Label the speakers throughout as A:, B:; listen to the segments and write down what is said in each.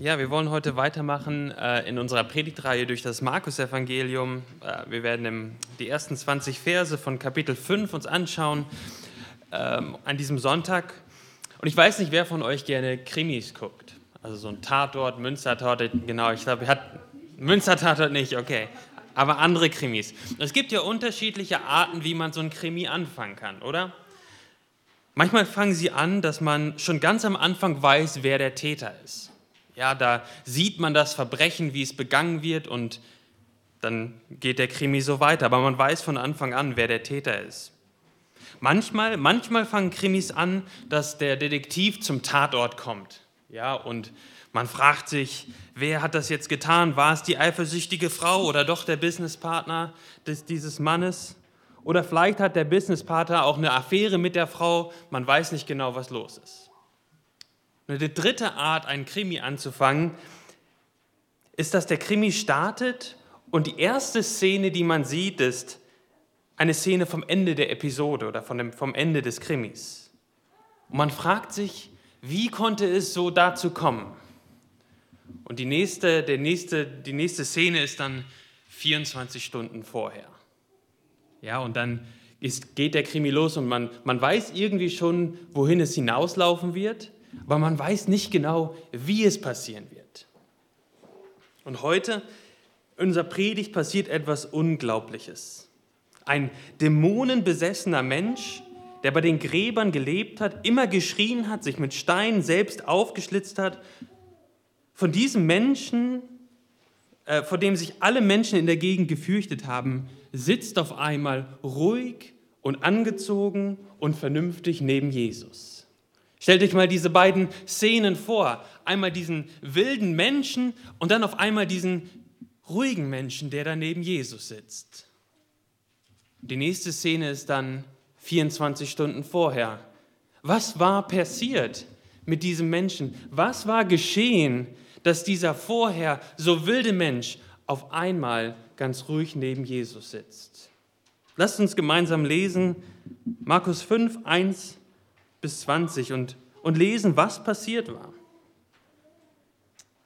A: Ja, wir wollen heute weitermachen äh, in unserer Predigtreihe durch das Markus-Evangelium. Äh, wir werden im, die ersten 20 Verse von Kapitel 5 uns anschauen ähm, an diesem Sonntag. Und ich weiß nicht, wer von euch gerne Krimis guckt. Also so ein Tatort, Münster-Tatort, genau, ich glaube, hat Münster-Tatort nicht, okay. Aber andere Krimis. Es gibt ja unterschiedliche Arten, wie man so ein Krimi anfangen kann, oder? Manchmal fangen sie an, dass man schon ganz am Anfang weiß, wer der Täter ist. Ja, da sieht man das Verbrechen, wie es begangen wird und dann geht der Krimi so weiter. Aber man weiß von Anfang an, wer der Täter ist. Manchmal, manchmal fangen Krimis an, dass der Detektiv zum Tatort kommt. Ja, und man fragt sich, wer hat das jetzt getan? War es die eifersüchtige Frau oder doch der Businesspartner des, dieses Mannes? Oder vielleicht hat der Businesspartner auch eine Affäre mit der Frau. Man weiß nicht genau, was los ist. Und die dritte Art, einen Krimi anzufangen, ist, dass der Krimi startet und die erste Szene, die man sieht, ist eine Szene vom Ende der Episode oder von dem, vom Ende des Krimis. Und man fragt sich, wie konnte es so dazu kommen? Und die nächste, der nächste, die nächste Szene ist dann 24 Stunden vorher. Ja, und dann ist, geht der Krimi los und man, man weiß irgendwie schon, wohin es hinauslaufen wird aber man weiß nicht genau, wie es passieren wird. Und heute, in unserer Predigt, passiert etwas Unglaubliches. Ein dämonenbesessener Mensch, der bei den Gräbern gelebt hat, immer geschrien hat, sich mit Steinen selbst aufgeschlitzt hat, von diesem Menschen, äh, vor dem sich alle Menschen in der Gegend gefürchtet haben, sitzt auf einmal ruhig und angezogen und vernünftig neben Jesus. Stellt euch mal diese beiden Szenen vor. Einmal diesen wilden Menschen und dann auf einmal diesen ruhigen Menschen, der da neben Jesus sitzt. Die nächste Szene ist dann 24 Stunden vorher. Was war passiert mit diesem Menschen? Was war geschehen, dass dieser vorher so wilde Mensch auf einmal ganz ruhig neben Jesus sitzt? Lasst uns gemeinsam lesen Markus 5, 1 bis 20 und, und lesen, was passiert war.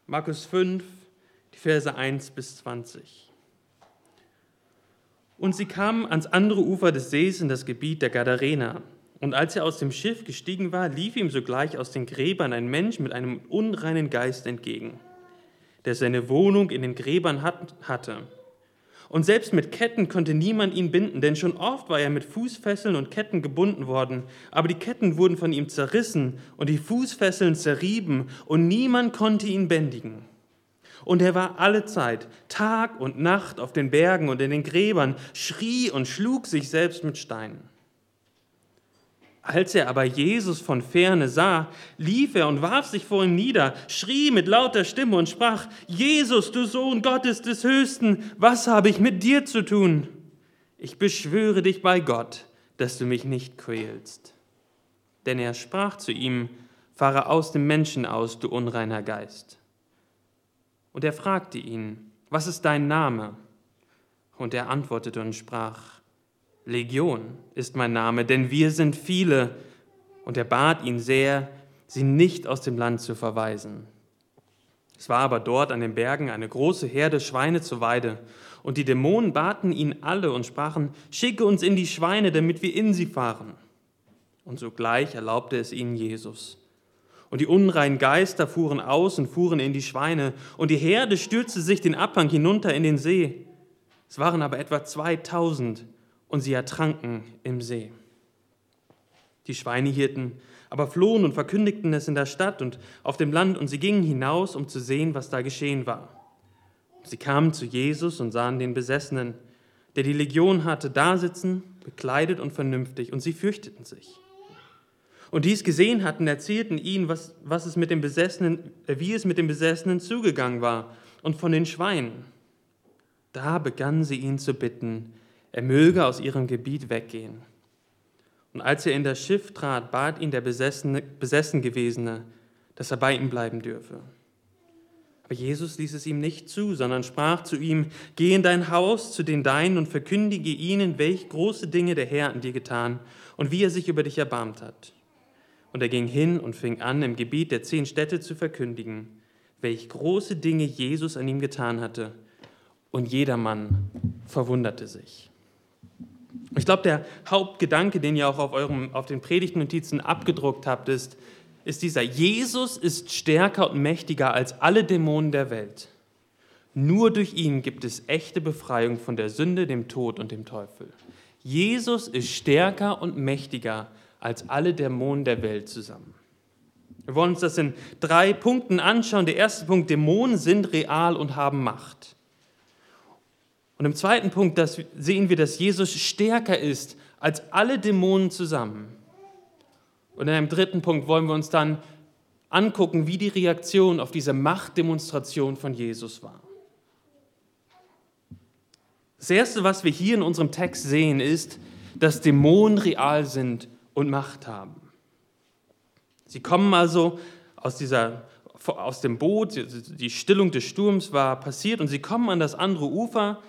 A: Markus 5, die Verse 1 bis 20. Und sie kamen ans andere Ufer des Sees in das Gebiet der Gadarener. Und als er aus dem Schiff gestiegen war, lief ihm sogleich aus den Gräbern ein Mensch mit einem unreinen Geist entgegen, der seine Wohnung in den Gräbern hat, hatte. Und selbst mit Ketten konnte niemand ihn binden, denn schon oft war er mit Fußfesseln und Ketten gebunden worden. Aber die Ketten wurden von ihm zerrissen und die Fußfesseln zerrieben und niemand konnte ihn bändigen. Und er war alle Zeit, Tag und Nacht auf den Bergen und in den Gräbern, schrie und schlug sich selbst mit Steinen. Als er aber Jesus von ferne sah, lief er und warf sich vor ihm nieder, schrie mit lauter Stimme und sprach, Jesus, du Sohn Gottes des Höchsten, was habe ich mit dir zu tun? Ich beschwöre dich bei Gott, dass du mich nicht quälst. Denn er sprach zu ihm, fahre aus dem Menschen aus, du unreiner Geist. Und er fragte ihn, was ist dein Name? Und er antwortete und sprach, Legion ist mein Name, denn wir sind viele. Und er bat ihn sehr, sie nicht aus dem Land zu verweisen. Es war aber dort an den Bergen eine große Herde Schweine zur Weide. Und die Dämonen baten ihn alle und sprachen, schicke uns in die Schweine, damit wir in sie fahren. Und sogleich erlaubte es ihnen Jesus. Und die unreinen Geister fuhren aus und fuhren in die Schweine, und die Herde stürzte sich den Abhang hinunter in den See. Es waren aber etwa 2000, und sie ertranken im See. Die Schweinehirten aber flohen und verkündigten es in der Stadt und auf dem Land, und sie gingen hinaus, um zu sehen, was da geschehen war. Sie kamen zu Jesus und sahen den Besessenen, der die Legion hatte, da sitzen, bekleidet und vernünftig, und sie fürchteten sich. Und die es gesehen hatten, erzählten ihnen, was, was es mit dem Besessenen, äh, wie es mit dem Besessenen zugegangen war und von den Schweinen. Da begannen sie ihn zu bitten, er möge aus ihrem Gebiet weggehen. Und als er in das Schiff trat, bat ihn der Besessene, besessen gewesene, dass er bei ihm bleiben dürfe. Aber Jesus ließ es ihm nicht zu, sondern sprach zu ihm, Geh in dein Haus zu den Deinen und verkündige ihnen, welch große Dinge der Herr an dir getan und wie er sich über dich erbarmt hat. Und er ging hin und fing an, im Gebiet der zehn Städte zu verkündigen, welch große Dinge Jesus an ihm getan hatte. Und jedermann verwunderte sich. Ich glaube, der Hauptgedanke, den ihr auch auf, eurem, auf den Predigtnotizen abgedruckt habt, ist, ist dieser, Jesus ist stärker und mächtiger als alle Dämonen der Welt. Nur durch ihn gibt es echte Befreiung von der Sünde, dem Tod und dem Teufel. Jesus ist stärker und mächtiger als alle Dämonen der Welt zusammen. Wir wollen uns das in drei Punkten anschauen. Der erste Punkt, Dämonen sind real und haben Macht. Und im zweiten Punkt sehen wir, dass Jesus stärker ist als alle Dämonen zusammen. Und in einem dritten Punkt wollen wir uns dann angucken, wie die Reaktion auf diese Machtdemonstration von Jesus war. Das Erste, was wir hier in unserem Text sehen, ist, dass Dämonen real sind und Macht haben. Sie kommen also aus, dieser, aus dem Boot, die Stillung des Sturms war passiert und sie kommen an das andere Ufer,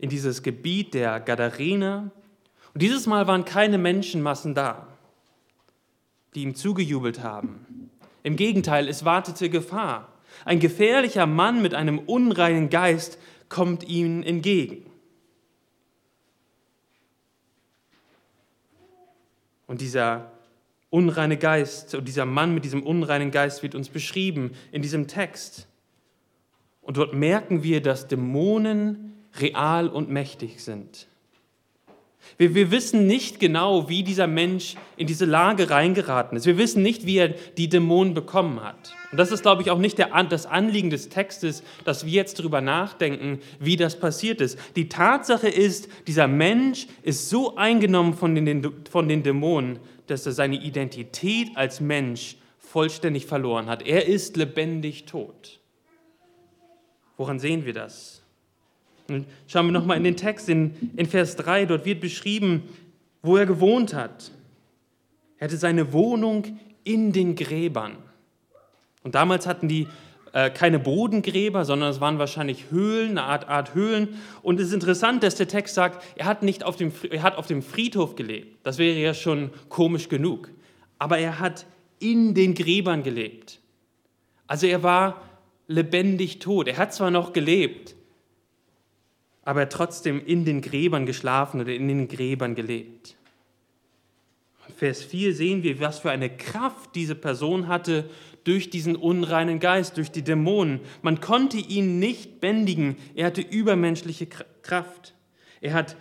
A: in dieses Gebiet der Gadarener. Und dieses Mal waren keine Menschenmassen da die ihm zugejubelt haben. Im Gegenteil, es wartete Gefahr. Ein gefährlicher Mann mit einem unreinen Geist kommt ihnen entgegen. Und dieser unreine Geist und dieser Mann mit diesem unreinen Geist wird uns beschrieben in diesem Text. Und dort merken wir, dass Dämonen real und mächtig sind. Wir, wir wissen nicht genau, wie dieser Mensch in diese Lage reingeraten ist. Wir wissen nicht, wie er die Dämonen bekommen hat. Und das ist, glaube ich, auch nicht der, das Anliegen des Textes, dass wir jetzt darüber nachdenken, wie das passiert ist. Die Tatsache ist, dieser Mensch ist so eingenommen von den, von den Dämonen, dass er seine Identität als Mensch vollständig verloren hat. Er ist lebendig tot. Woran sehen wir das? Schauen wir nochmal in den Text, in, in Vers 3, dort wird beschrieben, wo er gewohnt hat. Er hatte seine Wohnung in den Gräbern. Und damals hatten die äh, keine Bodengräber, sondern es waren wahrscheinlich Höhlen, eine Art, Art Höhlen. Und es ist interessant, dass der Text sagt, er hat nicht auf dem, er hat auf dem Friedhof gelebt. Das wäre ja schon komisch genug. Aber er hat in den Gräbern gelebt. Also er war lebendig tot. Er hat zwar noch gelebt, aber er trotzdem in den Gräbern geschlafen oder in den Gräbern gelebt. Vers 4 sehen wir, was für eine Kraft diese Person hatte durch diesen unreinen Geist, durch die Dämonen. Man konnte ihn nicht bändigen. Er hatte übermenschliche Kraft. Er hat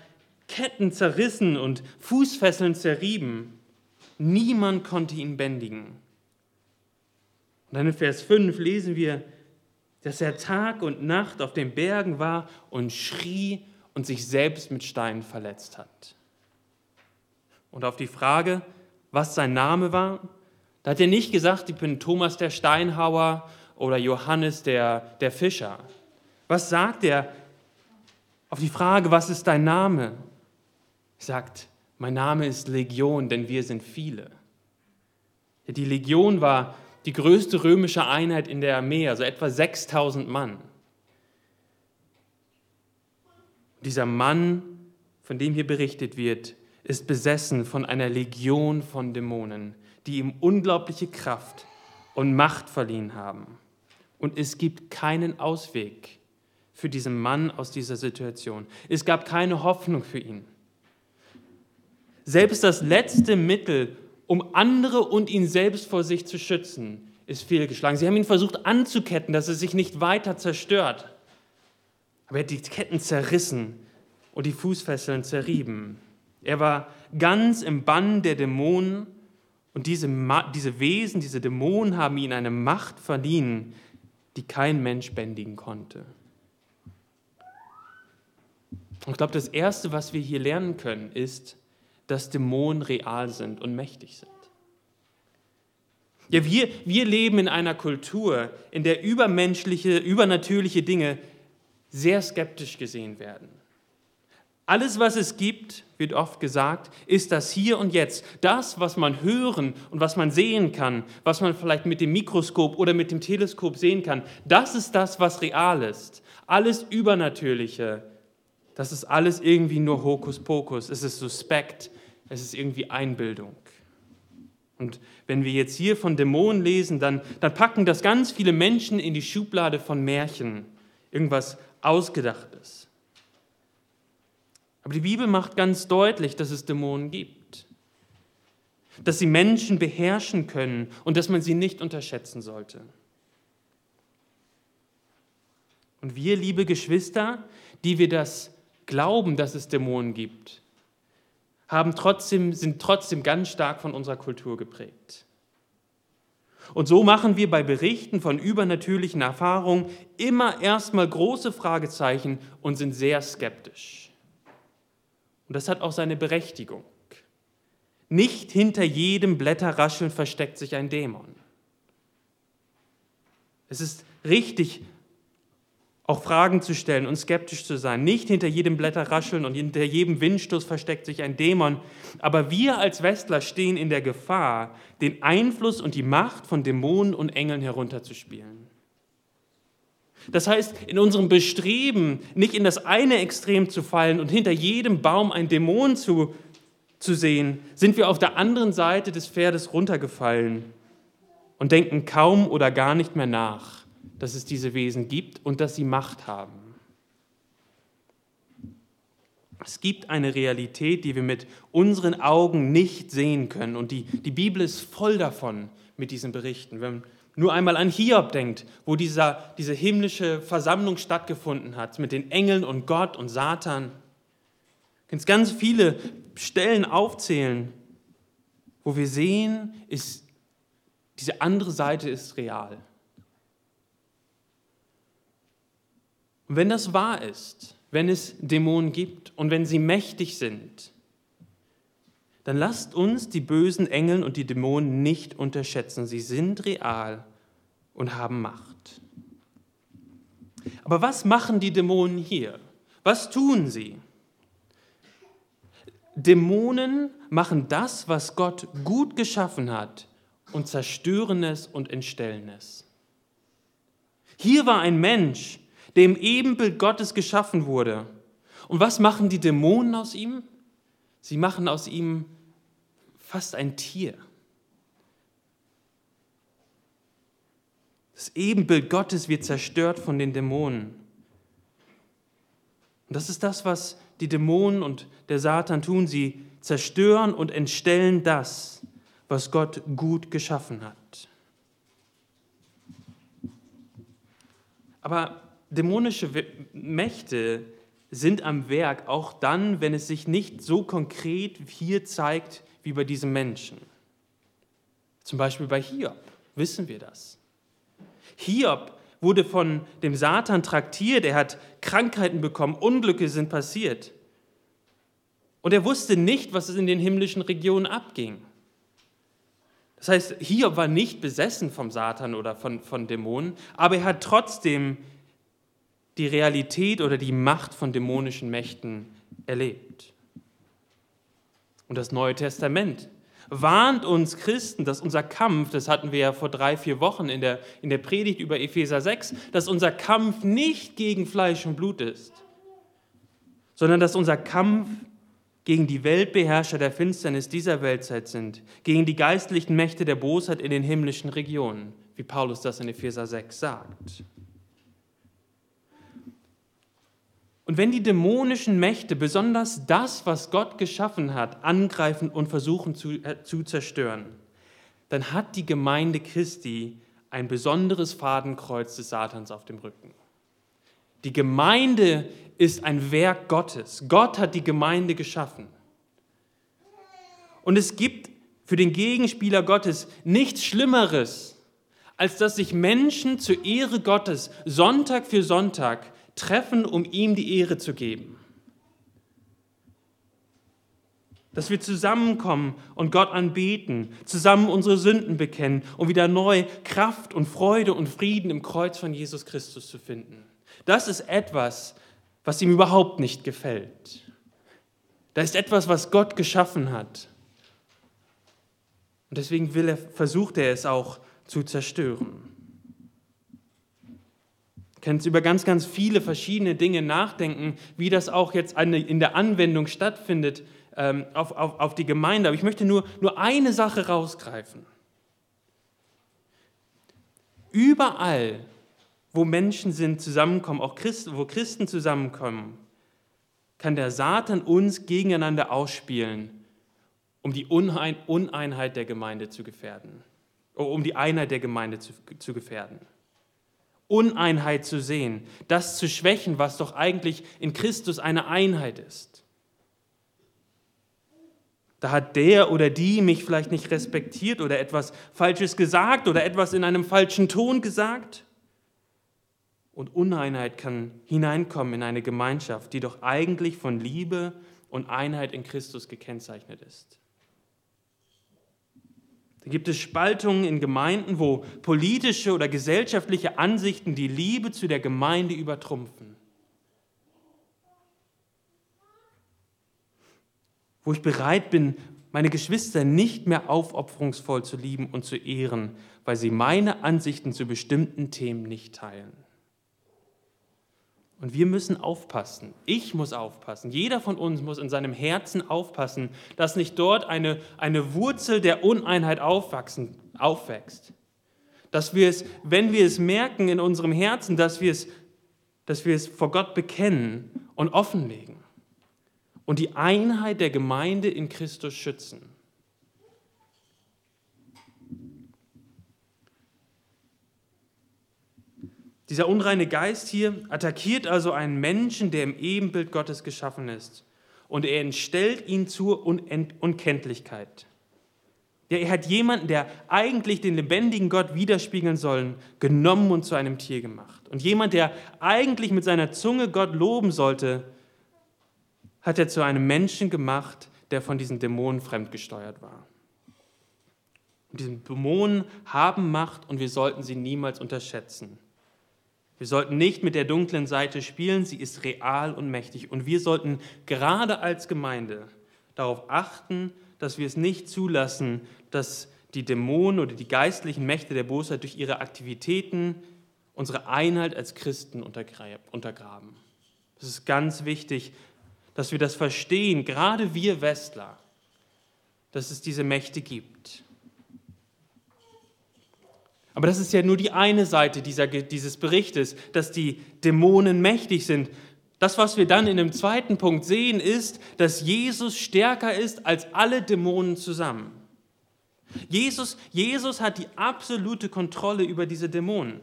A: Ketten zerrissen und Fußfesseln zerrieben. Niemand konnte ihn bändigen. Und dann in Vers 5 lesen wir, dass er Tag und Nacht auf den Bergen war und schrie und sich selbst mit Steinen verletzt hat. Und auf die Frage, was sein Name war, da hat er nicht gesagt, ich bin Thomas der Steinhauer oder Johannes der, der Fischer. Was sagt er auf die Frage, was ist dein Name? Er sagt, mein Name ist Legion, denn wir sind viele. Die Legion war die größte römische Einheit in der Armee, also etwa 6000 Mann. Dieser Mann, von dem hier berichtet wird, ist besessen von einer Legion von Dämonen, die ihm unglaubliche Kraft und Macht verliehen haben. Und es gibt keinen Ausweg für diesen Mann aus dieser Situation. Es gab keine Hoffnung für ihn. Selbst das letzte Mittel, um andere und ihn selbst vor sich zu schützen, ist fehlgeschlagen. Sie haben ihn versucht anzuketten, dass er sich nicht weiter zerstört. Aber er hat die Ketten zerrissen und die Fußfesseln zerrieben. Er war ganz im Bann der Dämonen und diese, diese Wesen, diese Dämonen haben ihm eine Macht verliehen, die kein Mensch bändigen konnte. Und ich glaube, das Erste, was wir hier lernen können, ist, dass Dämonen real sind und mächtig sind. Ja, wir, wir leben in einer Kultur, in der übermenschliche, übernatürliche Dinge sehr skeptisch gesehen werden. Alles, was es gibt, wird oft gesagt, ist das Hier und Jetzt. Das, was man hören und was man sehen kann, was man vielleicht mit dem Mikroskop oder mit dem Teleskop sehen kann, das ist das, was real ist. Alles Übernatürliche, das ist alles irgendwie nur Hokuspokus. Es ist suspekt, es ist irgendwie Einbildung. Und wenn wir jetzt hier von Dämonen lesen, dann, dann packen das ganz viele Menschen in die Schublade von Märchen, irgendwas Ausgedachtes. Aber die Bibel macht ganz deutlich, dass es Dämonen gibt, dass sie Menschen beherrschen können und dass man sie nicht unterschätzen sollte. Und wir, liebe Geschwister, die wir das glauben, dass es Dämonen gibt, haben trotzdem, sind trotzdem ganz stark von unserer Kultur geprägt. Und so machen wir bei Berichten von übernatürlichen Erfahrungen immer erstmal große Fragezeichen und sind sehr skeptisch. Und das hat auch seine Berechtigung. Nicht hinter jedem Blätterrascheln versteckt sich ein Dämon. Es ist richtig, auch Fragen zu stellen und skeptisch zu sein. Nicht hinter jedem Blätterrascheln und hinter jedem Windstoß versteckt sich ein Dämon. Aber wir als Westler stehen in der Gefahr, den Einfluss und die Macht von Dämonen und Engeln herunterzuspielen. Das heißt, in unserem Bestreben, nicht in das eine Extrem zu fallen und hinter jedem Baum ein Dämon zu, zu sehen, sind wir auf der anderen Seite des Pferdes runtergefallen und denken kaum oder gar nicht mehr nach dass es diese Wesen gibt und dass sie Macht haben. Es gibt eine Realität, die wir mit unseren Augen nicht sehen können. Und die, die Bibel ist voll davon mit diesen Berichten. Wenn man nur einmal an Hiob denkt, wo dieser, diese himmlische Versammlung stattgefunden hat, mit den Engeln und Gott und Satan. Du ganz viele Stellen aufzählen, wo wir sehen, ist, diese andere Seite ist real. Und wenn das wahr ist, wenn es Dämonen gibt und wenn sie mächtig sind, dann lasst uns die bösen Engel und die Dämonen nicht unterschätzen. Sie sind real und haben Macht. Aber was machen die Dämonen hier? Was tun sie? Dämonen machen das, was Gott gut geschaffen hat und zerstören es und entstellen es. Hier war ein Mensch, der im Ebenbild Gottes geschaffen wurde. Und was machen die Dämonen aus ihm? Sie machen aus ihm fast ein Tier. Das Ebenbild Gottes wird zerstört von den Dämonen. Und das ist das, was die Dämonen und der Satan tun. Sie zerstören und entstellen das, was Gott gut geschaffen hat. Aber dämonische Mächte sind am Werk, auch dann, wenn es sich nicht so konkret hier zeigt wie bei diesem Menschen. Zum Beispiel bei Hiob wissen wir das. Hiob wurde von dem Satan traktiert, er hat Krankheiten bekommen, Unglücke sind passiert. Und er wusste nicht, was in den himmlischen Regionen abging. Das heißt, Hiob war nicht besessen vom Satan oder von, von Dämonen, aber er hat trotzdem die Realität oder die Macht von dämonischen Mächten erlebt. Und das Neue Testament warnt uns Christen, dass unser Kampf, das hatten wir ja vor drei, vier Wochen in der, in der Predigt über Epheser 6, dass unser Kampf nicht gegen Fleisch und Blut ist, sondern dass unser Kampf gegen die Weltbeherrscher der Finsternis dieser Weltzeit sind, gegen die geistlichen Mächte der Bosheit in den himmlischen Regionen, wie Paulus das in Epheser 6 sagt. Und wenn die dämonischen Mächte besonders das, was Gott geschaffen hat, angreifen und versuchen zu, äh, zu zerstören, dann hat die Gemeinde Christi ein besonderes Fadenkreuz des Satans auf dem Rücken. Die Gemeinde ist ein Werk Gottes. Gott hat die Gemeinde geschaffen. Und es gibt für den Gegenspieler Gottes nichts Schlimmeres, als dass sich Menschen zur Ehre Gottes Sonntag für Sonntag treffen, um ihm die Ehre zu geben. Dass wir zusammenkommen und Gott anbeten, zusammen unsere Sünden bekennen, um wieder neu Kraft und Freude und Frieden im Kreuz von Jesus Christus zu finden. Das ist etwas, was ihm überhaupt nicht gefällt. Da ist etwas, was Gott geschaffen hat. Und deswegen will er, versucht er es auch zu zerstören kannst über ganz, ganz viele verschiedene Dinge nachdenken, wie das auch jetzt in der Anwendung stattfindet, ähm, auf, auf, auf die Gemeinde, aber ich möchte nur, nur eine Sache rausgreifen. Überall, wo Menschen sind, zusammenkommen, auch Christen, wo Christen zusammenkommen, kann der Satan uns gegeneinander ausspielen, um die Uneinheit der Gemeinde zu gefährden, oh, um die Einheit der Gemeinde zu, zu gefährden. Uneinheit zu sehen, das zu schwächen, was doch eigentlich in Christus eine Einheit ist. Da hat der oder die mich vielleicht nicht respektiert oder etwas Falsches gesagt oder etwas in einem falschen Ton gesagt. Und Uneinheit kann hineinkommen in eine Gemeinschaft, die doch eigentlich von Liebe und Einheit in Christus gekennzeichnet ist. Da gibt es Spaltungen in Gemeinden, wo politische oder gesellschaftliche Ansichten die Liebe zu der Gemeinde übertrumpfen. Wo ich bereit bin, meine Geschwister nicht mehr aufopferungsvoll zu lieben und zu ehren, weil sie meine Ansichten zu bestimmten Themen nicht teilen. Und wir müssen aufpassen. Ich muss aufpassen. Jeder von uns muss in seinem Herzen aufpassen, dass nicht dort eine, eine Wurzel der Uneinheit aufwachsen, aufwächst. Dass wir es, wenn wir es merken in unserem Herzen, dass wir es, dass wir es vor Gott bekennen und offenlegen und die Einheit der Gemeinde in Christus schützen. Dieser unreine Geist hier attackiert also einen Menschen, der im Ebenbild Gottes geschaffen ist. Und er entstellt ihn zur Unkenntlichkeit. Ja, er hat jemanden, der eigentlich den lebendigen Gott widerspiegeln soll, genommen und zu einem Tier gemacht. Und jemand, der eigentlich mit seiner Zunge Gott loben sollte, hat er zu einem Menschen gemacht, der von diesen Dämonen fremdgesteuert war. Und diese Dämonen haben Macht und wir sollten sie niemals unterschätzen. Wir sollten nicht mit der dunklen Seite spielen, sie ist real und mächtig. Und wir sollten gerade als Gemeinde darauf achten, dass wir es nicht zulassen, dass die Dämonen oder die geistlichen Mächte der Bosheit durch ihre Aktivitäten unsere Einheit als Christen untergraben. Es ist ganz wichtig, dass wir das verstehen, gerade wir Westler, dass es diese Mächte gibt. Aber das ist ja nur die eine Seite dieser, dieses Berichtes, dass die Dämonen mächtig sind. Das, was wir dann in dem zweiten Punkt sehen, ist, dass Jesus stärker ist als alle Dämonen zusammen. Jesus, Jesus hat die absolute Kontrolle über diese Dämonen.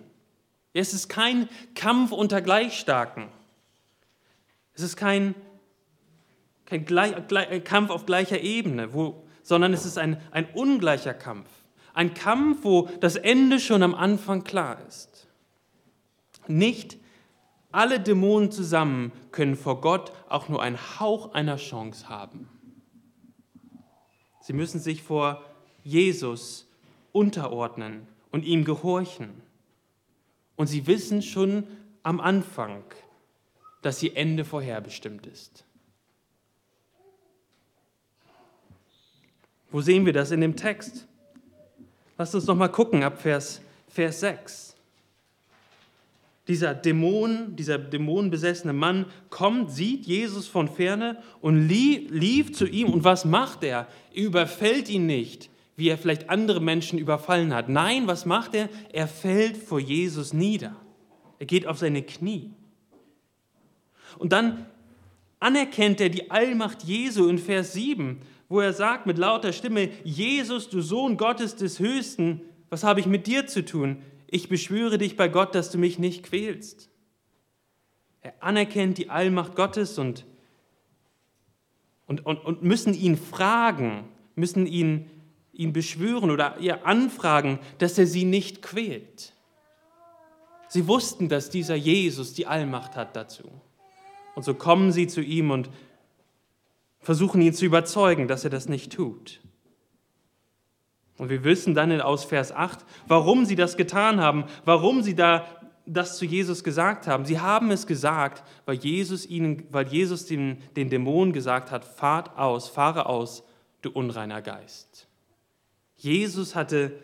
A: Es ist kein Kampf unter Gleichstarken. Es ist kein, kein Gleich, Kampf auf gleicher Ebene, wo, sondern es ist ein, ein ungleicher Kampf. Ein Kampf, wo das Ende schon am Anfang klar ist. Nicht alle Dämonen zusammen können vor Gott auch nur einen Hauch einer Chance haben. Sie müssen sich vor Jesus unterordnen und ihm gehorchen. Und sie wissen schon am Anfang, dass ihr Ende vorherbestimmt ist. Wo sehen wir das in dem Text? Lasst uns noch mal gucken ab Vers, Vers 6. Dieser Dämon, dieser dämonenbesessene Mann kommt, sieht Jesus von ferne und lief zu ihm. Und was macht er? Er überfällt ihn nicht, wie er vielleicht andere Menschen überfallen hat. Nein, was macht er? Er fällt vor Jesus nieder. Er geht auf seine Knie. Und dann anerkennt er die Allmacht Jesu in Vers 7 wo er sagt mit lauter Stimme, Jesus, du Sohn Gottes des Höchsten, was habe ich mit dir zu tun? Ich beschwöre dich bei Gott, dass du mich nicht quälst. Er anerkennt die Allmacht Gottes und, und, und, und müssen ihn fragen, müssen ihn, ihn beschwören oder ihr anfragen, dass er sie nicht quält. Sie wussten, dass dieser Jesus die Allmacht hat dazu. Und so kommen sie zu ihm und versuchen ihn zu überzeugen, dass er das nicht tut. Und wir wissen dann aus Vers 8, warum sie das getan haben, warum sie da das zu Jesus gesagt haben. Sie haben es gesagt, weil Jesus ihnen, weil Jesus den, den Dämonen gesagt hat, fahrt aus, fahre aus, du unreiner Geist. Jesus hatte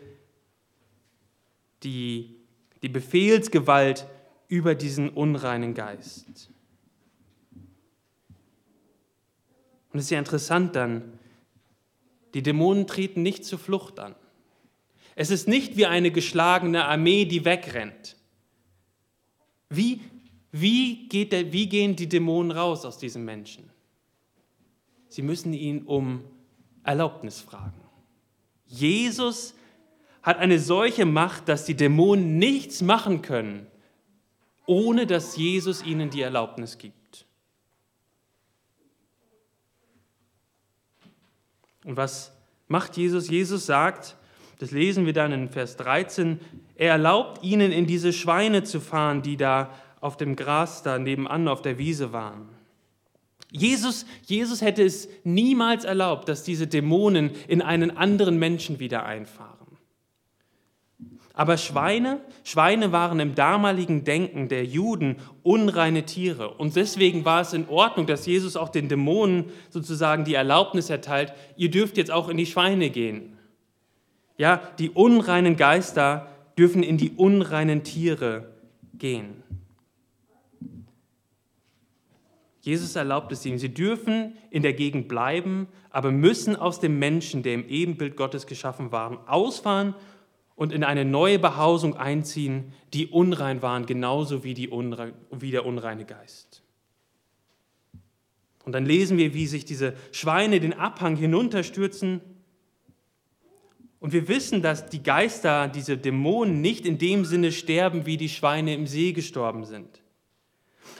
A: die, die Befehlsgewalt über diesen unreinen Geist. Und es ist ja interessant dann, die Dämonen treten nicht zur Flucht an. Es ist nicht wie eine geschlagene Armee, die wegrennt. Wie, wie, geht der, wie gehen die Dämonen raus aus diesem Menschen? Sie müssen ihn um Erlaubnis fragen. Jesus hat eine solche Macht, dass die Dämonen nichts machen können, ohne dass Jesus ihnen die Erlaubnis gibt. Und was macht Jesus? Jesus sagt, das lesen wir dann in Vers 13, er erlaubt ihnen in diese Schweine zu fahren, die da auf dem Gras da nebenan auf der Wiese waren. Jesus, Jesus hätte es niemals erlaubt, dass diese Dämonen in einen anderen Menschen wieder einfahren. Aber Schweine, Schweine waren im damaligen Denken der Juden unreine Tiere. Und deswegen war es in Ordnung, dass Jesus auch den Dämonen sozusagen die Erlaubnis erteilt, ihr dürft jetzt auch in die Schweine gehen. Ja, die unreinen Geister dürfen in die unreinen Tiere gehen. Jesus erlaubt es ihnen. Sie dürfen in der Gegend bleiben, aber müssen aus dem Menschen, der im Ebenbild Gottes geschaffen war, ausfahren und in eine neue Behausung einziehen, die unrein waren, genauso wie, unrein, wie der unreine Geist. Und dann lesen wir, wie sich diese Schweine den Abhang hinunterstürzen. Und wir wissen, dass die Geister, diese Dämonen, nicht in dem Sinne sterben, wie die Schweine im See gestorben sind.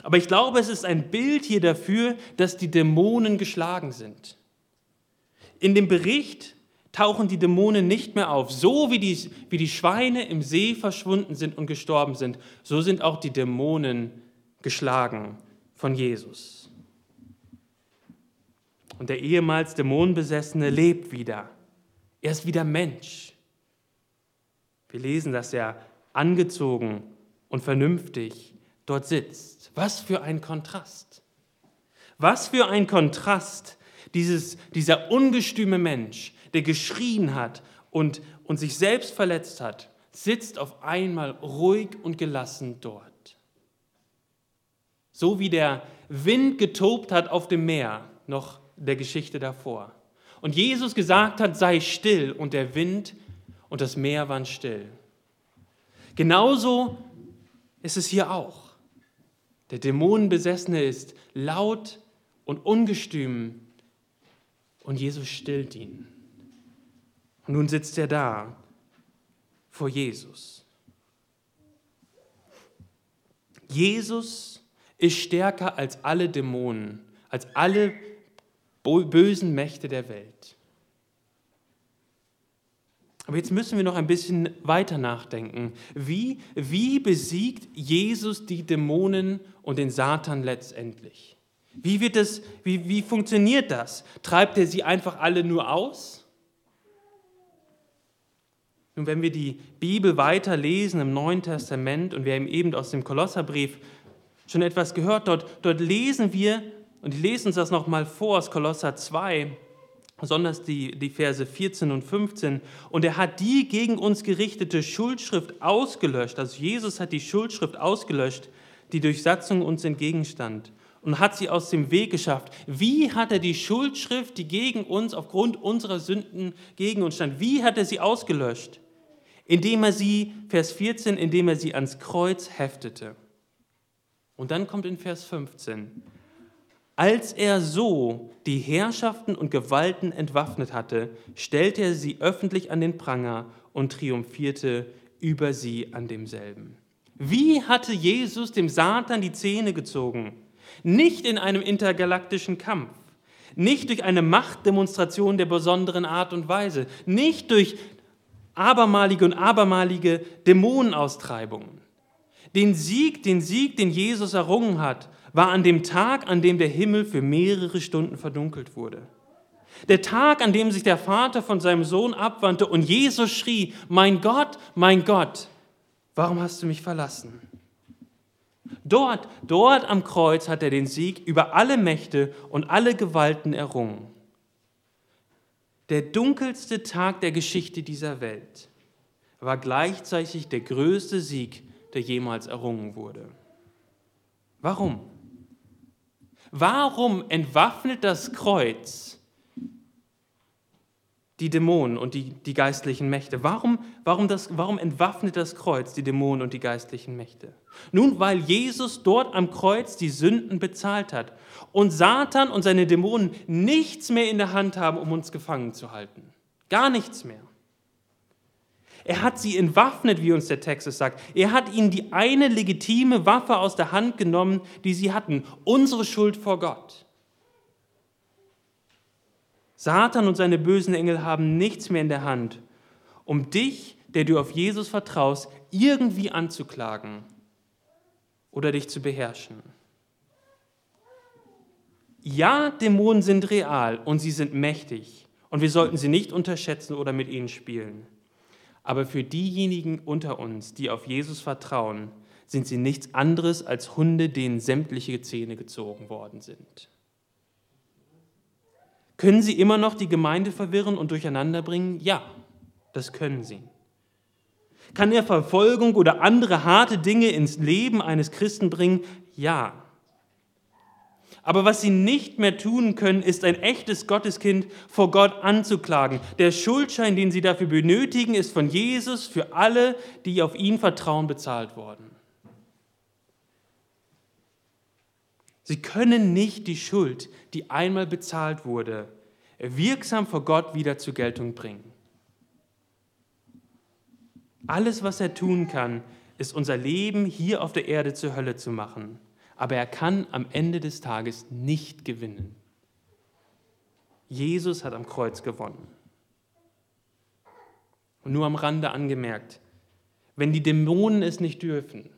A: Aber ich glaube, es ist ein Bild hier dafür, dass die Dämonen geschlagen sind. In dem Bericht tauchen die Dämonen nicht mehr auf. So wie die, wie die Schweine im See verschwunden sind und gestorben sind, so sind auch die Dämonen geschlagen von Jesus. Und der ehemals Dämonenbesessene lebt wieder. Er ist wieder Mensch. Wir lesen, dass er angezogen und vernünftig dort sitzt. Was für ein Kontrast. Was für ein Kontrast, dieses, dieser ungestüme Mensch, der geschrien hat und, und sich selbst verletzt hat, sitzt auf einmal ruhig und gelassen dort. So wie der Wind getobt hat auf dem Meer, noch der Geschichte davor. Und Jesus gesagt hat, sei still und der Wind und das Meer waren still. Genauso ist es hier auch. Der Dämonenbesessene ist laut und ungestüm und Jesus stillt ihn. Und nun sitzt er da vor Jesus. Jesus ist stärker als alle Dämonen, als alle bösen Mächte der Welt. Aber jetzt müssen wir noch ein bisschen weiter nachdenken. Wie, wie besiegt Jesus die Dämonen und den Satan letztendlich? Wie, wird das, wie, wie funktioniert das? Treibt er sie einfach alle nur aus? Nun, wenn wir die Bibel weiter lesen im Neuen Testament und wir haben eben aus dem Kolosserbrief schon etwas gehört, dort, dort lesen wir, und ich lese uns das nochmal vor aus Kolosser 2, besonders die, die Verse 14 und 15. Und er hat die gegen uns gerichtete Schuldschrift ausgelöscht, also Jesus hat die Schuldschrift ausgelöscht, die durch Satzung uns entgegenstand und hat sie aus dem Weg geschafft. Wie hat er die Schuldschrift, die gegen uns aufgrund unserer Sünden gegen uns stand, wie hat er sie ausgelöscht? Indem er sie, Vers 14, indem er sie ans Kreuz heftete. Und dann kommt in Vers 15, als er so die Herrschaften und Gewalten entwaffnet hatte, stellte er sie öffentlich an den Pranger und triumphierte über sie an demselben. Wie hatte Jesus dem Satan die Zähne gezogen? Nicht in einem intergalaktischen Kampf, nicht durch eine Machtdemonstration der besonderen Art und Weise, nicht durch abermalige und abermalige Dämonenaustreibungen. Den Sieg, den Sieg, den Jesus errungen hat, war an dem Tag, an dem der Himmel für mehrere Stunden verdunkelt wurde. Der Tag, an dem sich der Vater von seinem Sohn abwandte und Jesus schrie, mein Gott, mein Gott, warum hast du mich verlassen? Dort, dort am Kreuz hat er den Sieg über alle Mächte und alle Gewalten errungen der dunkelste Tag der Geschichte dieser Welt war gleichzeitig der größte Sieg, der jemals errungen wurde. Warum? Warum entwaffnet das Kreuz die Dämonen und die, die geistlichen Mächte? Warum, warum, das, warum entwaffnet das Kreuz die Dämonen und die geistlichen Mächte? Nun, weil Jesus dort am Kreuz die Sünden bezahlt hat und Satan und seine Dämonen nichts mehr in der Hand haben, um uns gefangen zu halten. Gar nichts mehr. Er hat sie entwaffnet, wie uns der Text es sagt. Er hat ihnen die eine legitime Waffe aus der Hand genommen, die sie hatten, unsere Schuld vor Gott. Satan und seine bösen Engel haben nichts mehr in der Hand, um dich, der du auf Jesus vertraust, irgendwie anzuklagen oder dich zu beherrschen. Ja, Dämonen sind real und sie sind mächtig und wir sollten sie nicht unterschätzen oder mit ihnen spielen. Aber für diejenigen unter uns, die auf Jesus vertrauen, sind sie nichts anderes als Hunde, denen sämtliche Zähne gezogen worden sind. Können sie immer noch die Gemeinde verwirren und durcheinander bringen? Ja, das können sie. Kann er Verfolgung oder andere harte Dinge ins Leben eines Christen bringen? Ja. Aber was sie nicht mehr tun können, ist ein echtes Gotteskind vor Gott anzuklagen. Der Schuldschein, den sie dafür benötigen, ist von Jesus für alle, die auf ihn vertrauen, bezahlt worden. Sie können nicht die Schuld, die einmal bezahlt wurde, wirksam vor Gott wieder zur Geltung bringen. Alles, was er tun kann, ist unser Leben hier auf der Erde zur Hölle zu machen aber er kann am Ende des Tages nicht gewinnen. Jesus hat am Kreuz gewonnen. Und nur am Rande angemerkt, wenn die Dämonen es nicht dürfen,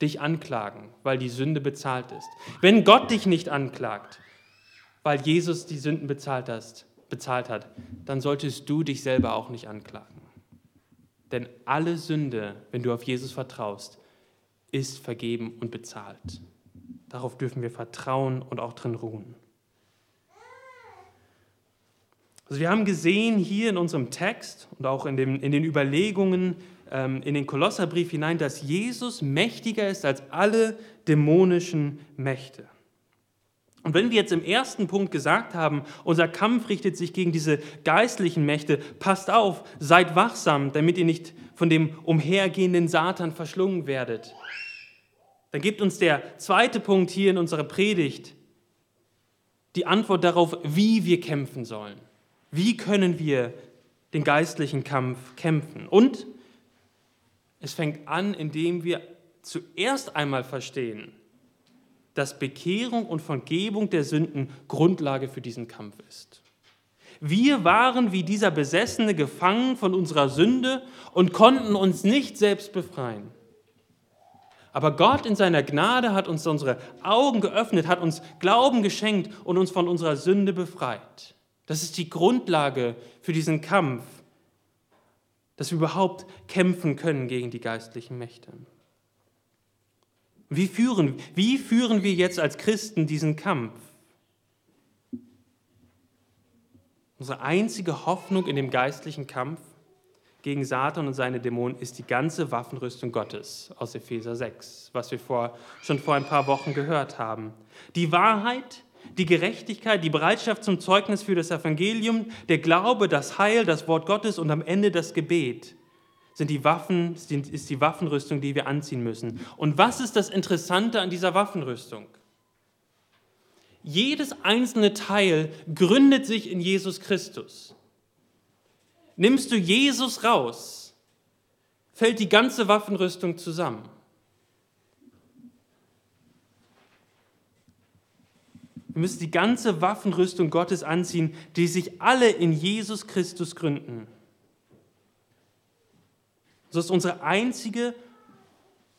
A: dich anklagen, weil die Sünde bezahlt ist, wenn Gott dich nicht anklagt, weil Jesus die Sünden bezahlt, hast, bezahlt hat, dann solltest du dich selber auch nicht anklagen. Denn alle Sünde, wenn du auf Jesus vertraust, ist vergeben und bezahlt. Darauf dürfen wir vertrauen und auch drin ruhen. Also wir haben gesehen hier in unserem Text und auch in, dem, in den Überlegungen ähm, in den Kolosserbrief hinein, dass Jesus mächtiger ist als alle dämonischen Mächte. Und wenn wir jetzt im ersten Punkt gesagt haben, unser Kampf richtet sich gegen diese geistlichen Mächte, passt auf, seid wachsam, damit ihr nicht von dem umhergehenden Satan verschlungen werdet dann gibt uns der zweite Punkt hier in unserer Predigt die Antwort darauf, wie wir kämpfen sollen. Wie können wir den geistlichen Kampf kämpfen? Und es fängt an, indem wir zuerst einmal verstehen, dass Bekehrung und Vergebung der Sünden Grundlage für diesen Kampf ist. Wir waren wie dieser Besessene gefangen von unserer Sünde und konnten uns nicht selbst befreien. Aber Gott in seiner Gnade hat uns unsere Augen geöffnet, hat uns Glauben geschenkt und uns von unserer Sünde befreit. Das ist die Grundlage für diesen Kampf, dass wir überhaupt kämpfen können gegen die geistlichen Mächte. Wie führen, wie führen wir jetzt als Christen diesen Kampf? Unsere einzige Hoffnung in dem geistlichen Kampf gegen Satan und seine Dämonen ist die ganze Waffenrüstung Gottes aus Epheser 6, was wir vor, schon vor ein paar Wochen gehört haben. Die Wahrheit, die Gerechtigkeit, die Bereitschaft zum Zeugnis für das Evangelium, der Glaube, das Heil, das Wort Gottes und am Ende das Gebet sind die Waffen, ist die Waffenrüstung, die wir anziehen müssen. Und was ist das Interessante an dieser Waffenrüstung? Jedes einzelne Teil gründet sich in Jesus Christus. Nimmst du Jesus raus, fällt die ganze Waffenrüstung zusammen. Wir müssen die ganze Waffenrüstung Gottes anziehen, die sich alle in Jesus Christus gründen. So ist unsere einzige,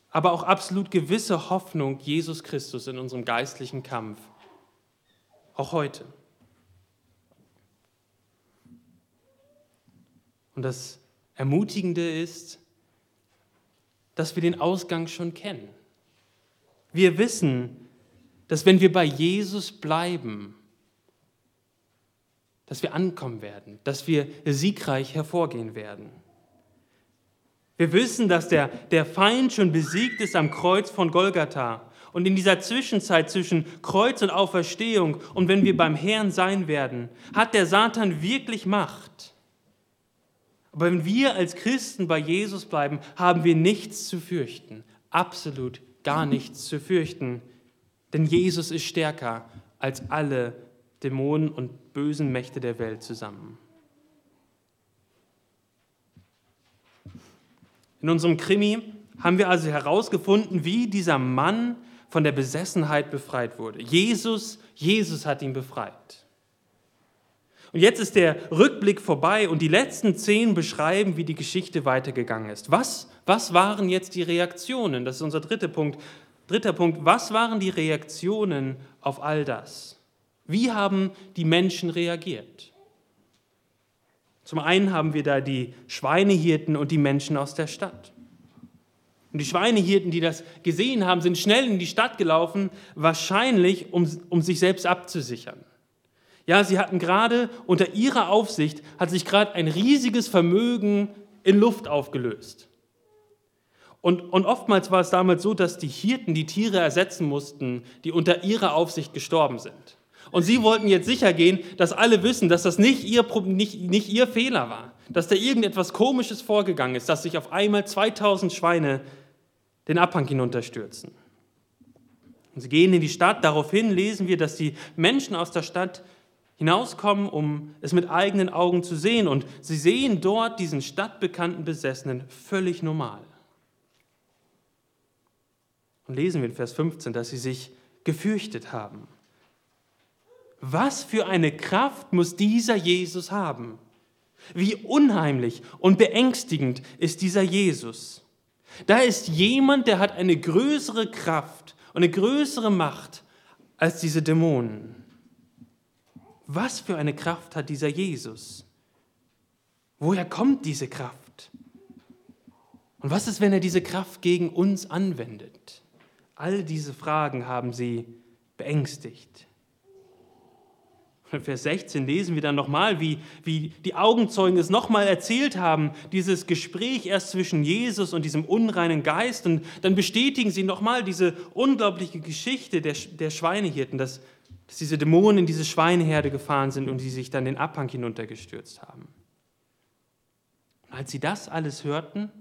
A: aber auch absolut gewisse Hoffnung Jesus Christus in unserem geistlichen Kampf. Auch heute. Und das Ermutigende ist, dass wir den Ausgang schon kennen. Wir wissen, dass wenn wir bei Jesus bleiben, dass wir ankommen werden, dass wir siegreich hervorgehen werden. Wir wissen, dass der, der Feind schon besiegt ist am Kreuz von Golgatha Und in dieser Zwischenzeit zwischen Kreuz und Auferstehung und wenn wir beim Herrn sein werden, hat der Satan wirklich Macht. Aber wenn wir als Christen bei Jesus bleiben, haben wir nichts zu fürchten. Absolut gar nichts zu fürchten. Denn Jesus ist stärker als alle Dämonen und bösen Mächte der Welt zusammen. In unserem Krimi haben wir also herausgefunden, wie dieser Mann von der Besessenheit befreit wurde. Jesus, Jesus hat ihn befreit. Und jetzt ist der Rückblick vorbei und die letzten zehn beschreiben, wie die Geschichte weitergegangen ist. Was, was waren jetzt die Reaktionen? Das ist unser dritter Punkt. Dritter Punkt, was waren die Reaktionen auf all das? Wie haben die Menschen reagiert? Zum einen haben wir da die Schweinehirten und die Menschen aus der Stadt. Und die Schweinehirten, die das gesehen haben, sind schnell in die Stadt gelaufen, wahrscheinlich um, um sich selbst abzusichern. Ja, sie hatten gerade unter ihrer Aufsicht, hat sich gerade ein riesiges Vermögen in Luft aufgelöst. Und, und oftmals war es damals so, dass die Hirten die Tiere ersetzen mussten, die unter ihrer Aufsicht gestorben sind. Und sie wollten jetzt sicher gehen, dass alle wissen, dass das nicht ihr, nicht, nicht ihr Fehler war, dass da irgendetwas Komisches vorgegangen ist, dass sich auf einmal 2000 Schweine den Abhang hinunterstürzen. Und sie gehen in die Stadt. Daraufhin lesen wir, dass die Menschen aus der Stadt hinauskommen, um es mit eigenen Augen zu sehen. Und sie sehen dort diesen stadtbekannten Besessenen völlig normal. Und lesen wir in Vers 15, dass sie sich gefürchtet haben. Was für eine Kraft muss dieser Jesus haben? Wie unheimlich und beängstigend ist dieser Jesus. Da ist jemand, der hat eine größere Kraft und eine größere Macht als diese Dämonen. Was für eine Kraft hat dieser Jesus? Woher kommt diese Kraft? Und was ist, wenn er diese Kraft gegen uns anwendet? All diese Fragen haben sie beängstigt. In Vers 16 lesen wir dann nochmal, wie, wie die Augenzeugen es nochmal erzählt haben, dieses Gespräch erst zwischen Jesus und diesem unreinen Geist. Und dann bestätigen sie nochmal diese unglaubliche Geschichte der, der Schweinehirten, dass, dass diese Dämonen in diese Schweineherde gefahren sind und sie sich dann den Abhang hinuntergestürzt haben. Und als sie das alles hörten,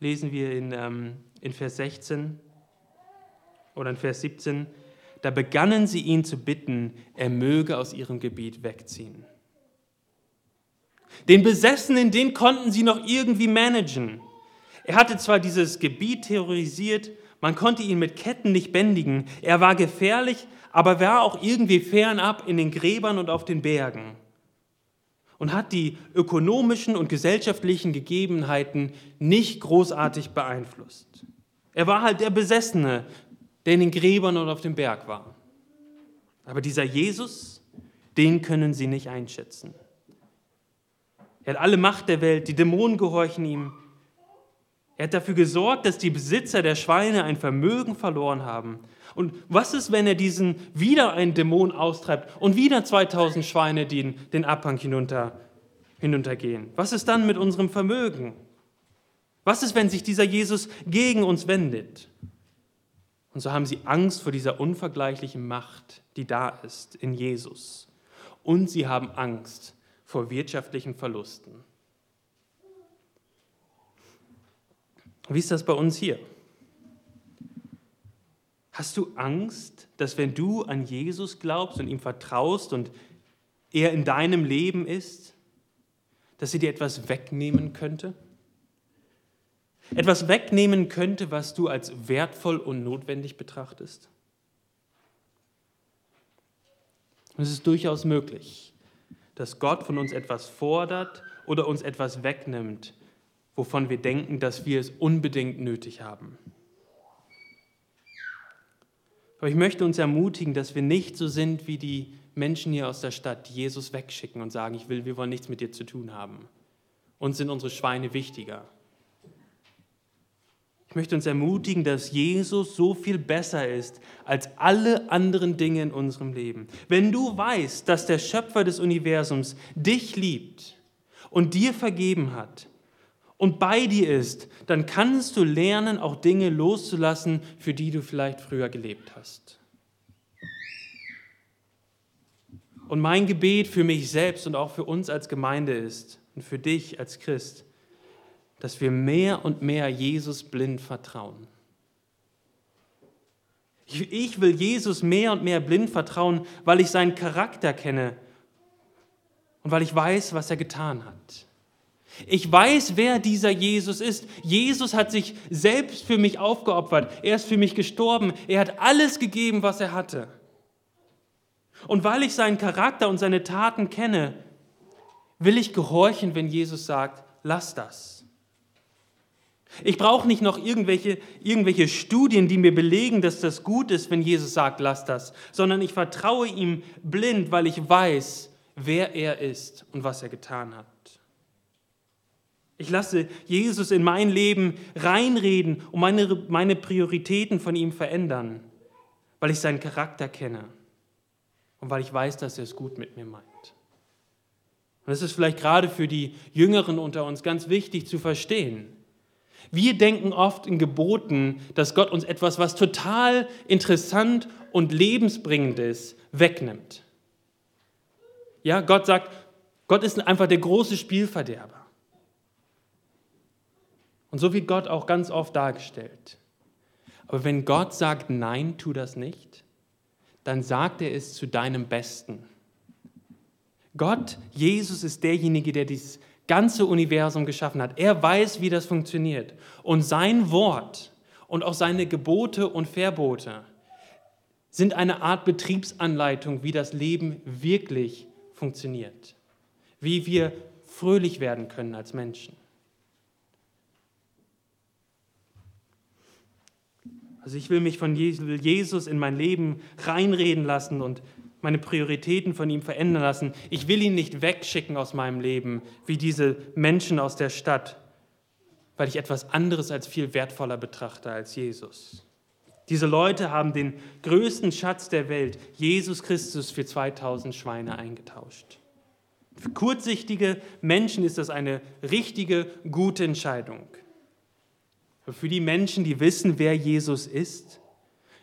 A: lesen wir in, ähm, in Vers 16 oder in Vers 17, da begannen sie ihn zu bitten, er möge aus ihrem Gebiet wegziehen. Den Besessenen, den konnten sie noch irgendwie managen. Er hatte zwar dieses Gebiet terrorisiert, man konnte ihn mit Ketten nicht bändigen, er war gefährlich, aber war auch irgendwie fernab in den Gräbern und auf den Bergen und hat die ökonomischen und gesellschaftlichen Gegebenheiten nicht großartig beeinflusst. Er war halt der Besessene, der in den Gräbern und auf dem Berg war. Aber dieser Jesus, den können sie nicht einschätzen. Er hat alle Macht der Welt, die Dämonen gehorchen ihm. Er hat dafür gesorgt, dass die Besitzer der Schweine ein Vermögen verloren haben. Und was ist, wenn er diesen wieder einen Dämon austreibt und wieder 2000 Schweine den, den Abhang hinunter, hinuntergehen? Was ist dann mit unserem Vermögen? Was ist, wenn sich dieser Jesus gegen uns wendet? Und so haben sie Angst vor dieser unvergleichlichen Macht, die da ist in Jesus. Und sie haben Angst vor wirtschaftlichen Verlusten. Wie ist das bei uns hier? Hast du Angst, dass wenn du an Jesus glaubst und ihm vertraust und er in deinem Leben ist, dass er dir etwas wegnehmen könnte? etwas wegnehmen könnte, was du als wertvoll und notwendig betrachtest? Es ist durchaus möglich, dass Gott von uns etwas fordert oder uns etwas wegnimmt, wovon wir denken, dass wir es unbedingt nötig haben. Aber ich möchte uns ermutigen, dass wir nicht so sind wie die Menschen hier aus der Stadt, die Jesus wegschicken und sagen, ich will, wir wollen nichts mit dir zu tun haben. Uns sind unsere Schweine wichtiger. Ich möchte uns ermutigen, dass Jesus so viel besser ist als alle anderen Dinge in unserem Leben. Wenn du weißt, dass der Schöpfer des Universums dich liebt und dir vergeben hat und bei dir ist, dann kannst du lernen, auch Dinge loszulassen, für die du vielleicht früher gelebt hast. Und mein Gebet für mich selbst und auch für uns als Gemeinde ist und für dich als Christ, dass wir mehr und mehr Jesus blind vertrauen. Ich will Jesus mehr und mehr blind vertrauen, weil ich seinen Charakter kenne und weil ich weiß, was er getan hat. Ich weiß, wer dieser Jesus ist. Jesus hat sich selbst für mich aufgeopfert. Er ist für mich gestorben. Er hat alles gegeben, was er hatte. Und weil ich seinen Charakter und seine Taten kenne, will ich gehorchen, wenn Jesus sagt, lass das. Ich brauche nicht noch irgendwelche, irgendwelche Studien, die mir belegen, dass das gut ist, wenn Jesus sagt, lass das, sondern ich vertraue ihm blind, weil ich weiß, wer er ist und was er getan hat. Ich lasse Jesus in mein Leben reinreden und meine, meine Prioritäten von ihm verändern, weil ich seinen Charakter kenne und weil ich weiß, dass er es gut mit mir meint. Und das ist vielleicht gerade für die Jüngeren unter uns ganz wichtig zu verstehen. Wir denken oft in Geboten, dass Gott uns etwas, was total interessant und lebensbringend ist, wegnimmt. Ja, Gott sagt, Gott ist einfach der große Spielverderber. Und so wird Gott auch ganz oft dargestellt. Aber wenn Gott sagt, nein, tu das nicht, dann sagt er es zu deinem Besten. Gott, Jesus ist derjenige, der dieses ganze Universum geschaffen hat. Er weiß, wie das funktioniert. Und sein Wort und auch seine Gebote und Verbote sind eine Art Betriebsanleitung, wie das Leben wirklich funktioniert. Wie wir fröhlich werden können als Menschen. Also ich will mich von Jesus in mein Leben reinreden lassen und meine Prioritäten von ihm verändern lassen. Ich will ihn nicht wegschicken aus meinem Leben, wie diese Menschen aus der Stadt, weil ich etwas anderes als viel wertvoller betrachte als Jesus. Diese Leute haben den größten Schatz der Welt, Jesus Christus, für 2000 Schweine eingetauscht. Für kurzsichtige Menschen ist das eine richtige, gute Entscheidung. Für die Menschen, die wissen, wer Jesus ist,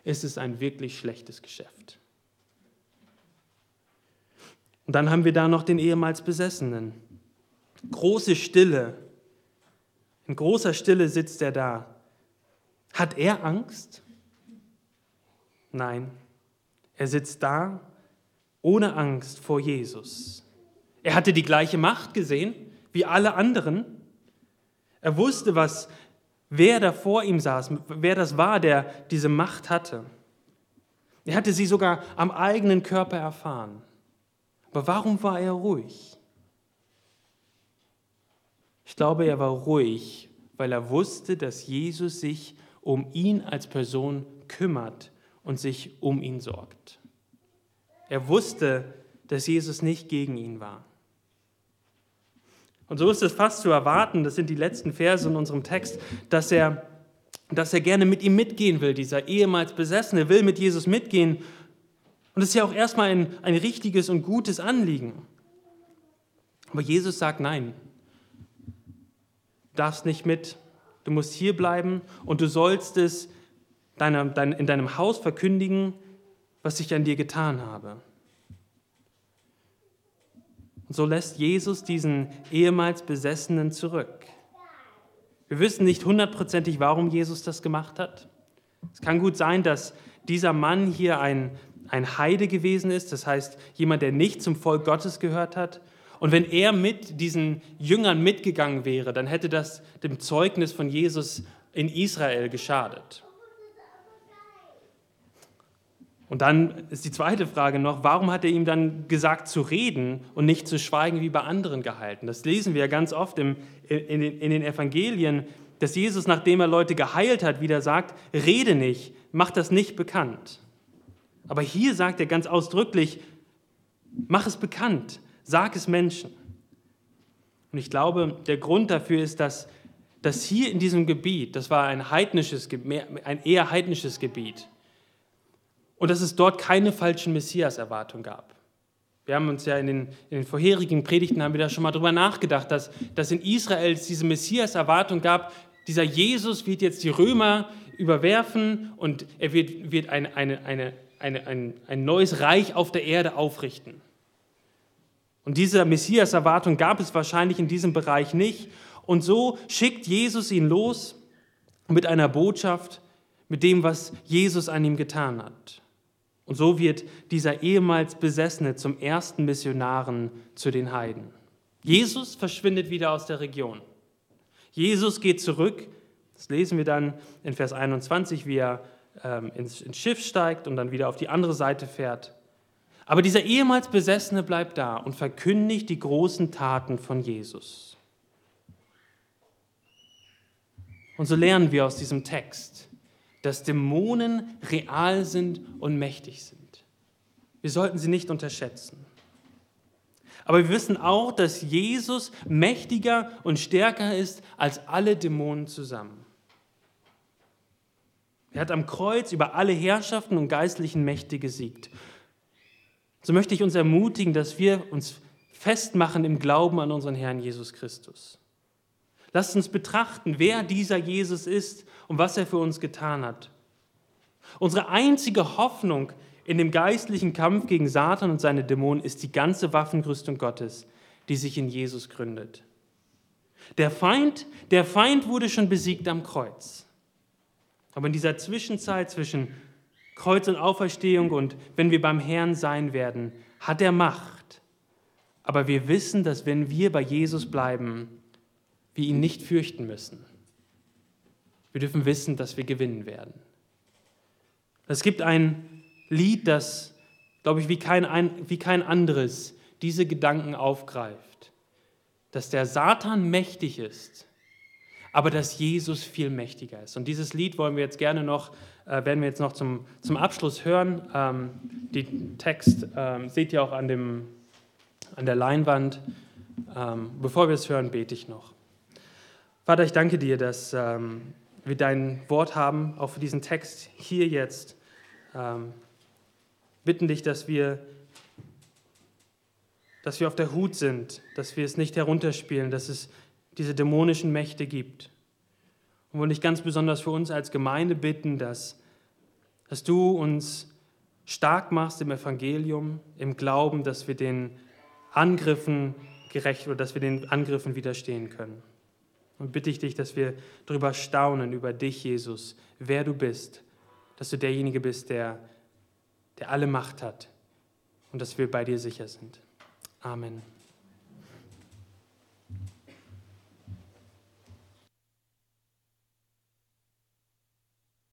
A: ist es ein wirklich schlechtes Geschäft. Und dann haben wir da noch den ehemals Besessenen. Große Stille. In großer Stille sitzt er da. Hat er Angst? Nein. Er sitzt da ohne Angst vor Jesus. Er hatte die gleiche Macht gesehen wie alle anderen. Er wusste, was wer da vor ihm saß, wer das war, der diese Macht hatte. Er hatte sie sogar am eigenen Körper erfahren. Aber warum war er ruhig? Ich glaube, er war ruhig, weil er wusste, dass Jesus sich um ihn als Person kümmert und sich um ihn sorgt. Er wusste, dass Jesus nicht gegen ihn war. Und so ist es fast zu erwarten, das sind die letzten Verse in unserem Text, dass er, dass er gerne mit ihm mitgehen will, dieser ehemals Besessene will mit Jesus mitgehen. Und das ist ja auch erstmal ein, ein richtiges und gutes Anliegen. Aber Jesus sagt nein, du darfst nicht mit, du musst hier bleiben und du sollst es deiner, dein, in deinem Haus verkündigen, was ich an dir getan habe. Und so lässt Jesus diesen ehemals Besessenen zurück. Wir wissen nicht hundertprozentig, warum Jesus das gemacht hat. Es kann gut sein, dass dieser Mann hier ein, ein Heide gewesen ist, das heißt jemand, der nicht zum Volk Gottes gehört hat. Und wenn er mit diesen Jüngern mitgegangen wäre, dann hätte das dem Zeugnis von Jesus in Israel geschadet. Und dann ist die zweite Frage noch, warum hat er ihm dann gesagt zu reden und nicht zu schweigen wie bei anderen gehalten? Das lesen wir ja ganz oft im, in, den, in den Evangelien, dass Jesus, nachdem er Leute geheilt hat, wieder sagt, rede nicht, mach das nicht bekannt. Aber hier sagt er ganz ausdrücklich, mach es bekannt, sag es Menschen. Und ich glaube, der Grund dafür ist, dass, dass hier in diesem Gebiet, das war ein heidnisches, ein eher heidnisches Gebiet, und dass es dort keine falschen Messias-Erwartungen gab. Wir haben uns ja in den, in den vorherigen Predigten haben wir da schon mal drüber nachgedacht, dass, dass in Israel es diese Messias-Erwartung gab, dieser Jesus wird jetzt die Römer überwerfen und er wird, wird eine, eine, eine, eine, ein, ein neues Reich auf der Erde aufrichten. Und diese Messias-Erwartung gab es wahrscheinlich in diesem Bereich nicht. Und so schickt Jesus ihn los mit einer Botschaft, mit dem, was Jesus an ihm getan hat. Und so wird dieser ehemals Besessene zum ersten Missionaren zu den Heiden. Jesus verschwindet wieder aus der Region. Jesus geht zurück, das lesen wir dann in Vers 21, wie er ähm, ins, ins Schiff steigt und dann wieder auf die andere Seite fährt. Aber dieser ehemals Besessene bleibt da und verkündigt die großen Taten von Jesus. Und so lernen wir aus diesem Text, dass Dämonen real sind und mächtig sind. Wir sollten sie nicht unterschätzen. Aber wir wissen auch, dass Jesus mächtiger und stärker ist als alle Dämonen zusammen. Er hat am Kreuz über alle Herrschaften und geistlichen Mächte gesiegt. So möchte ich uns ermutigen, dass wir uns festmachen im Glauben an unseren Herrn Jesus Christus. Lasst uns betrachten, wer dieser Jesus ist und was er für uns getan hat. Unsere einzige Hoffnung in dem geistlichen Kampf gegen Satan und seine Dämonen ist die ganze Waffenrüstung Gottes, die sich in Jesus gründet. Der Feind, der Feind wurde schon besiegt am Kreuz. Aber in dieser Zwischenzeit zwischen Kreuz und Auferstehung und wenn wir beim Herrn sein werden, hat er Macht. Aber wir wissen, dass wenn wir bei Jesus bleiben, wir ihn nicht fürchten müssen. Wir dürfen wissen, dass wir gewinnen werden. Es gibt ein Lied, das, glaube ich, wie kein, wie kein anderes diese Gedanken aufgreift, dass der Satan mächtig ist, aber dass Jesus viel mächtiger ist. Und dieses Lied wollen wir jetzt gerne noch, äh, werden wir jetzt noch zum, zum Abschluss hören. Ähm, den Text ähm, seht ihr auch an, dem, an der Leinwand. Ähm, bevor wir es hören, bete ich noch. Vater, ich danke dir, dass ähm, wir dein Wort haben, auch für diesen Text hier jetzt. Ähm, bitten dich, dass wir, dass wir auf der Hut sind, dass wir es nicht herunterspielen, dass es diese dämonischen Mächte gibt. Und wollen dich ganz besonders für uns als Gemeinde bitten, dass, dass du uns stark machst im Evangelium, im Glauben, dass wir den Angriffen gerecht oder dass wir den Angriffen widerstehen können. Und bitte ich dich, dass wir darüber staunen, über dich, Jesus, wer du bist, dass du derjenige bist, der, der alle Macht hat und dass wir bei dir sicher sind. Amen.